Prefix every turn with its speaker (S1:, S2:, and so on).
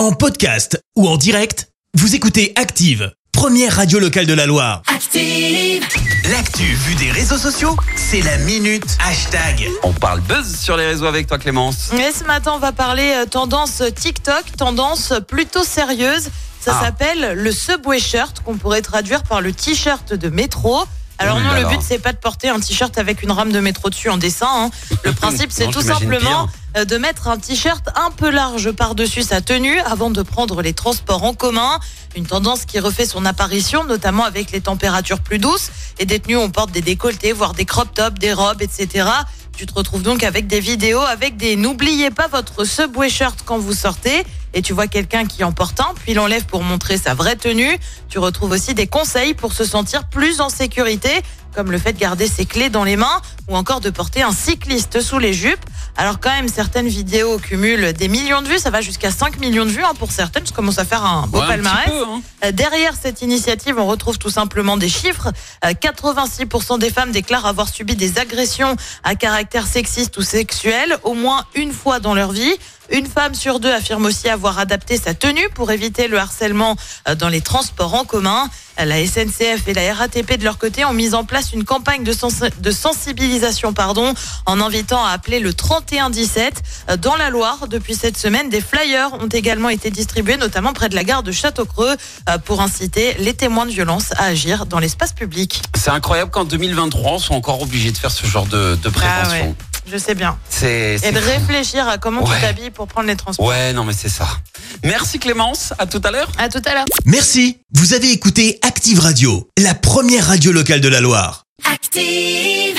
S1: En podcast ou en direct, vous écoutez Active, première radio locale de la Loire.
S2: Active.
S1: L'actu vue des réseaux sociaux, c'est la minute hashtag.
S3: On parle buzz sur les réseaux avec toi Clémence.
S4: Et ce matin, on va parler euh, tendance TikTok, tendance plutôt sérieuse. Ça
S3: Ah.
S4: s'appelle le Subway Shirt, qu'on pourrait traduire par le t-shirt de métro. Alors non, le but c'est pas de porter un t-shirt avec une rame de métro dessus en dessin. hein. Le principe c'est
S3: Non,
S4: tout
S3: j'imagine
S4: simplement euh, de mettre un t-shirt un peu large par-dessus sa tenue avant de prendre les transports en commun. Une tendance qui refait son apparition, notamment avec les températures plus douces. Et des tenues, on porte des décolletés, voire des crop tops, des robes, etc. Tu te retrouves donc avec des vidéos, avec des n'oubliez pas votre subway shirt quand vous sortez. Et tu vois quelqu'un qui en porte un, puis l'enlève pour montrer sa vraie tenue. Tu retrouves aussi des conseils pour se sentir plus en sécurité, comme le fait de garder ses clés dans les mains ou encore de porter un cycliste sous les jupes. Alors quand même, certaines vidéos cumulent des millions de vues, ça va jusqu'à 5 millions de vues hein, pour certaines, ça commence à faire un beau
S3: Ouais, un
S4: palmarès.
S3: peu, hein.
S4: Euh, Derrière cette initiative, on retrouve tout simplement des chiffres. Euh, 86% des femmes déclarent avoir subi des agressions à caractère sexiste ou sexuel au moins une fois dans leur vie. Une femme sur deux affirme aussi avoir adapté sa tenue pour éviter le harcèlement euh, dans les transports en commun. La SNCF et la RATP de leur côté ont mis en place une campagne de, sens- de sensibilisation pardon, en invitant à appeler le 3117. Euh, Dans la Loire, depuis cette semaine, des flyers ont également été distribués, notamment près de la gare de Château-Creux, euh, pour inciter les témoins de violence à agir dans l'espace public.
S3: C'est incroyable qu'en 2023, on soit encore obligé de faire ce genre de, de prévention.
S4: Ah ouais. Je sais bien.
S3: C'est
S4: Et de réfléchir à comment
S3: Ouais.
S4: tu t'habilles pour prendre les transports.
S3: Ouais, non mais c'est ça. Merci Clémence, à tout à l'heure.
S4: À tout à l'heure.
S1: Merci, vous avez écouté Active Radio, la première radio locale de la Loire.
S2: Active.